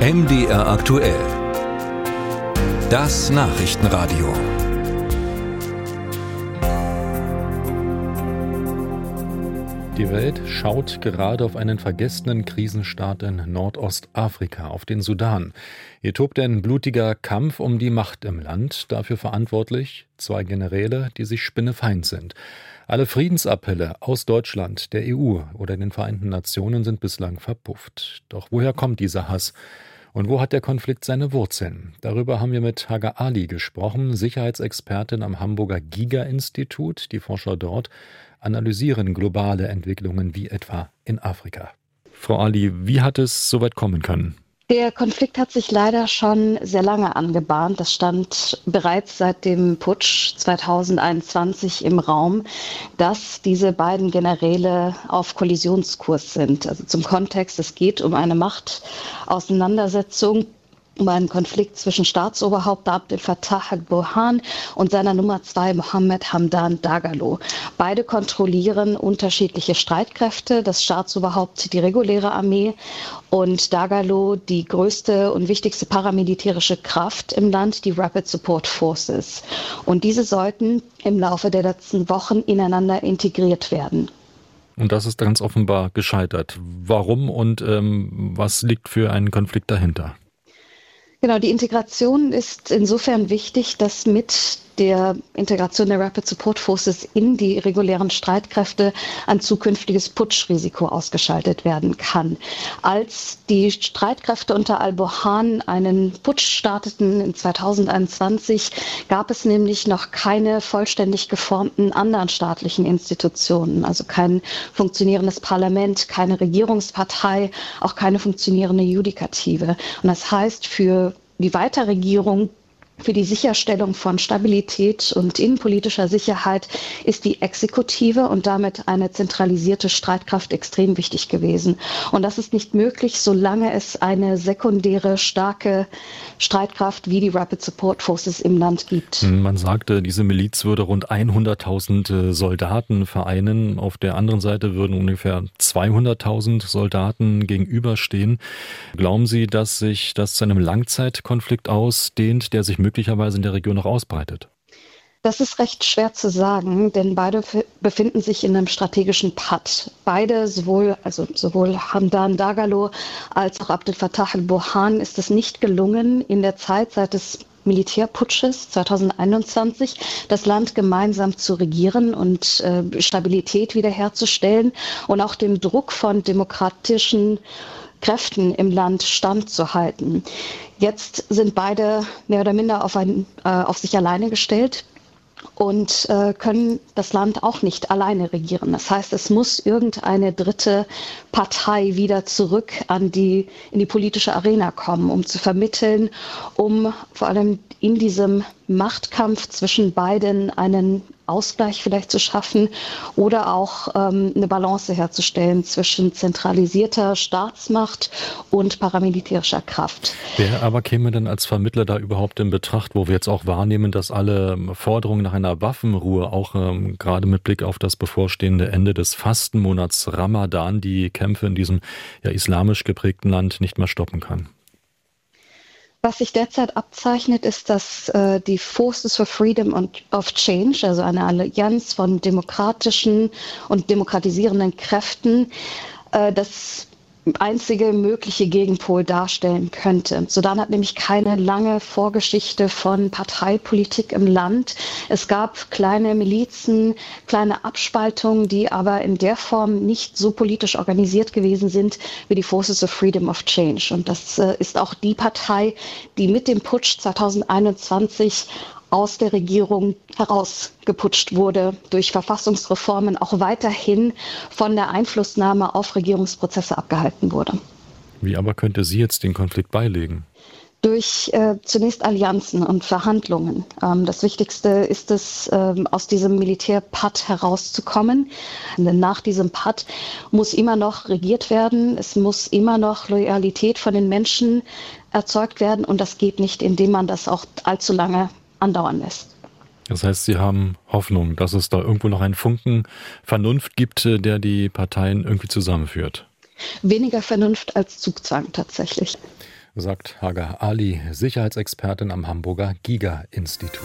MDR aktuell. Das Nachrichtenradio. Die Welt schaut gerade auf einen vergessenen Krisenstaat in Nordostafrika, auf den Sudan. Hier tobt ein blutiger Kampf um die Macht im Land, dafür verantwortlich zwei Generäle, die sich spinnefeind sind. Alle Friedensappelle aus Deutschland, der EU oder den Vereinten Nationen sind bislang verpufft. Doch woher kommt dieser Hass? Und wo hat der Konflikt seine Wurzeln? Darüber haben wir mit Haga Ali gesprochen, Sicherheitsexpertin am Hamburger Giga-Institut. Die Forscher dort analysieren globale Entwicklungen wie etwa in Afrika. Frau Ali, wie hat es so weit kommen können? Der Konflikt hat sich leider schon sehr lange angebahnt. Das stand bereits seit dem Putsch 2021 im Raum, dass diese beiden Generäle auf Kollisionskurs sind. Also zum Kontext, es geht um eine Machtauseinandersetzung einen Konflikt zwischen Staatsoberhaupt Abdel Fattah al-Burhan und seiner Nummer zwei Mohammed Hamdan Dagalo. Beide kontrollieren unterschiedliche Streitkräfte, das Staatsoberhaupt die reguläre Armee und Dagalo die größte und wichtigste paramilitärische Kraft im Land, die Rapid Support Forces. Und diese sollten im Laufe der letzten Wochen ineinander integriert werden. Und das ist ganz offenbar gescheitert. Warum und ähm, was liegt für einen Konflikt dahinter? Genau, die Integration ist insofern wichtig, dass mit der Integration der Rapid Support Forces in die regulären Streitkräfte ein zukünftiges Putschrisiko ausgeschaltet werden kann. Als die Streitkräfte unter al-Burhan einen Putsch starteten in 2021, gab es nämlich noch keine vollständig geformten anderen staatlichen Institutionen, also kein funktionierendes Parlament, keine Regierungspartei, auch keine funktionierende Judikative. Und das heißt, für die Weiterregierung für die Sicherstellung von Stabilität und innenpolitischer Sicherheit ist die Exekutive und damit eine zentralisierte Streitkraft extrem wichtig gewesen. Und das ist nicht möglich, solange es eine sekundäre, starke Streitkraft wie die Rapid Support Forces im Land gibt. Man sagte, diese Miliz würde rund 100.000 äh, Soldaten vereinen. Auf der anderen Seite würden ungefähr 200.000 Soldaten gegenüberstehen. Glauben Sie, dass sich das zu einem Langzeitkonflikt ausdehnt, der sich möglicherweise möglicherweise in der Region noch ausbreitet? Das ist recht schwer zu sagen, denn beide befinden sich in einem strategischen Patt. Beide, sowohl, also sowohl Hamdan Dagalo als auch Abdel Fattah al-Burhan, ist es nicht gelungen, in der Zeit seit des Militärputsches 2021 das Land gemeinsam zu regieren und äh, Stabilität wiederherzustellen und auch dem Druck von demokratischen Kräften im Land standzuhalten. Jetzt sind beide mehr oder minder auf, ein, äh, auf sich alleine gestellt und äh, können das Land auch nicht alleine regieren. Das heißt, es muss irgendeine dritte Partei wieder zurück an die, in die politische Arena kommen, um zu vermitteln, um vor allem in diesem Machtkampf zwischen beiden einen Ausgleich vielleicht zu schaffen oder auch ähm, eine Balance herzustellen zwischen zentralisierter Staatsmacht und paramilitärischer Kraft. Wer aber käme denn als Vermittler da überhaupt in Betracht, wo wir jetzt auch wahrnehmen, dass alle Forderungen nach einer Waffenruhe, auch ähm, gerade mit Blick auf das bevorstehende Ende des Fastenmonats Ramadan, die Kämpfe in diesem ja, islamisch geprägten Land nicht mehr stoppen kann? Was sich derzeit abzeichnet, ist, dass äh, die Forces for Freedom and of Change, also eine Allianz von demokratischen und demokratisierenden Kräften, äh, das einzige mögliche Gegenpol darstellen könnte. Sudan hat nämlich keine lange Vorgeschichte von Parteipolitik im Land. Es gab kleine Milizen, kleine Abspaltungen, die aber in der Form nicht so politisch organisiert gewesen sind wie die Forces of Freedom of Change. Und das äh, ist auch die Partei, die mit dem Putsch 2021 aus der Regierung herausgeputscht wurde durch Verfassungsreformen, auch weiterhin von der Einflussnahme auf Regierungsprozesse abgehalten wurde. Wie aber könnte sie jetzt den Konflikt beilegen? durch äh, zunächst Allianzen und Verhandlungen. Ähm, das Wichtigste ist es, ähm, aus diesem Militärpad herauszukommen. Denn nach diesem Pad muss immer noch regiert werden. Es muss immer noch Loyalität von den Menschen erzeugt werden. Und das geht nicht, indem man das auch allzu lange andauern lässt. Das heißt, Sie haben Hoffnung, dass es da irgendwo noch einen Funken Vernunft gibt, äh, der die Parteien irgendwie zusammenführt. Weniger Vernunft als Zugzwang tatsächlich. sagt Hagar Ali, Sicherheitsexpertin am Hamburger Giga-Institut.